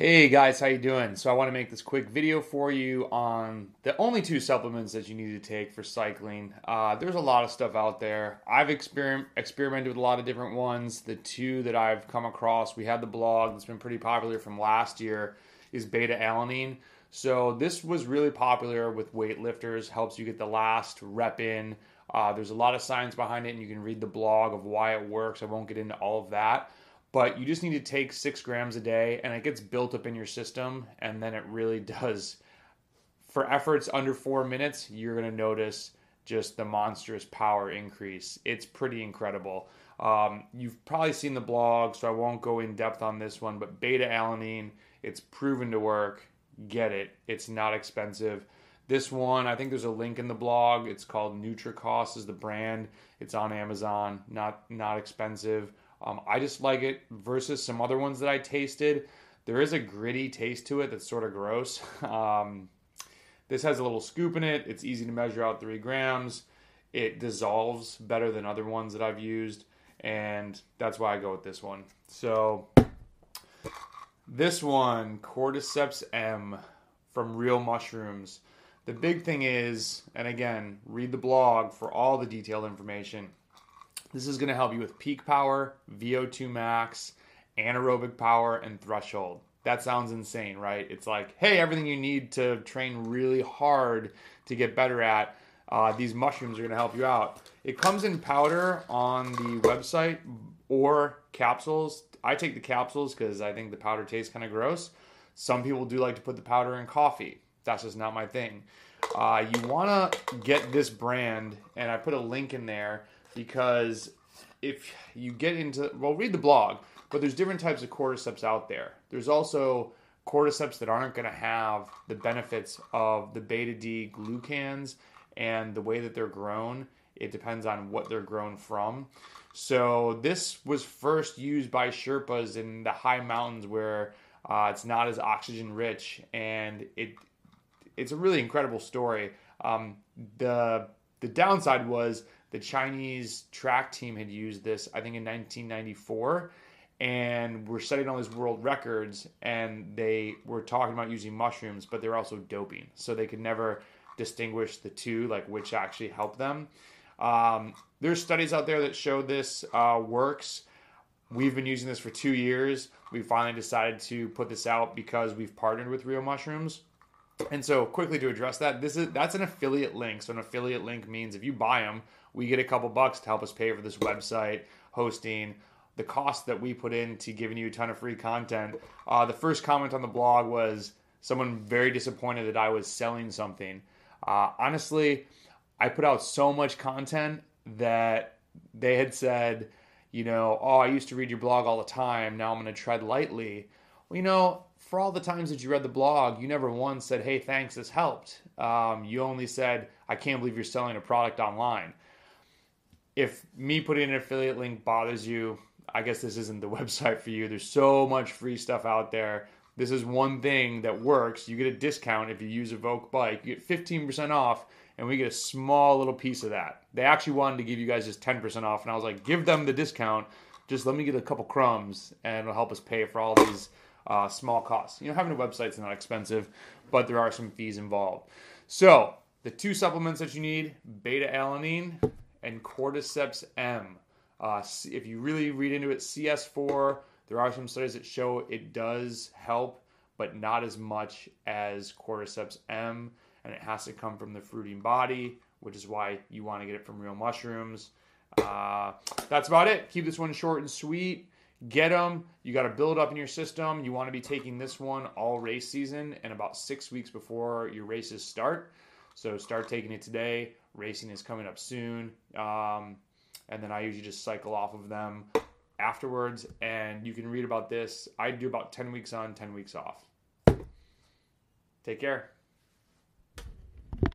Hey guys, how you doing? So I want to make this quick video for you on the only two supplements that you need to take for cycling. Uh, there's a lot of stuff out there. I've exper- experimented with a lot of different ones. The two that I've come across, we had the blog that's been pretty popular from last year, is beta alanine. So this was really popular with weightlifters. Helps you get the last rep in. Uh, there's a lot of science behind it, and you can read the blog of why it works. I won't get into all of that but you just need to take six grams a day and it gets built up in your system and then it really does. For efforts under four minutes you're going to notice just the monstrous power increase. It's pretty incredible. Um, you've probably seen the blog so i won't go in depth on this one but beta alanine it's proven to work. Get it. It's not expensive. This one i think there's a link in the blog. It's called nutricost is the brand. It's on amazon. Not not expensive um, I just like it versus some other ones that I tasted. There is a gritty taste to it that's sort of gross. Um, this has a little scoop in it. It's easy to measure out three grams. It dissolves better than other ones that I've used, and that's why I go with this one. So, this one, Cordyceps M from Real Mushrooms. The big thing is, and again, read the blog for all the detailed information. This is going to help you with peak power, VO2 max, anaerobic power, and threshold. That sounds insane, right? It's like, hey, everything you need to train really hard to get better at, uh, these mushrooms are going to help you out. It comes in powder on the website or capsules. I take the capsules because I think the powder tastes kind of gross. Some people do like to put the powder in coffee. That's just not my thing. Uh, you want to get this brand, and I put a link in there because if you get into well read the blog but there's different types of cordyceps out there. There's also cordyceps that aren't going to have the benefits of the beta d glucans and the way that they're grown. It depends on what they're grown from. So this was first used by sherpas in the high mountains where uh, it's not as oxygen rich and it it's a really incredible story. Um, the the downside was the Chinese track team had used this, I think, in 1994, and were setting all these world records. And they were talking about using mushrooms, but they were also doping, so they could never distinguish the two, like which actually helped them. Um, there's studies out there that show this uh, works. We've been using this for two years. We finally decided to put this out because we've partnered with Real Mushrooms. And so, quickly to address that, this is that's an affiliate link. So, an affiliate link means if you buy them, we get a couple bucks to help us pay for this website hosting. The cost that we put into giving you a ton of free content uh, the first comment on the blog was someone very disappointed that i was selling something. Uh, honestly i put out so much content that they had said you know oh i used to read your blog all the time. Now i'm going to tread lightly well you know for all the times that you read the blog, you never once said, "Hey, thanks, this helped." Um, you only said, "I can't believe you're selling a product online." if me putting an affiliate link bothers you, I guess this isn't the website for you. There's so much free stuff out there. This is one thing that works. You get a discount if you use Evoq Bike. You get 15% off, and we get a small little piece of that. They actually wanted to give you guys just 10% off, and I was like, give them the discount. Just let me get a couple crumbs, and it'll help us pay for all these uh, small costs. You know, having a website's not expensive, but there are some fees involved. So, the two supplements that you need beta alanine and cordyceps M. Uh, if you really read into it, CS4, there are some studies that show it does help, but not as much as cordyceps M, and it has to come from the fruiting body, which is why you want to get it from real mushrooms. Uh, that's about it. Keep this one short and sweet. Get them. You got to build up in your system. You want to be taking this one all race season and about six weeks before your races start. So start taking it today. Racing is coming up soon. Um, and then I usually just cycle off of them afterwards. And you can read about this. I do about 10 weeks on, 10 weeks off. Take care.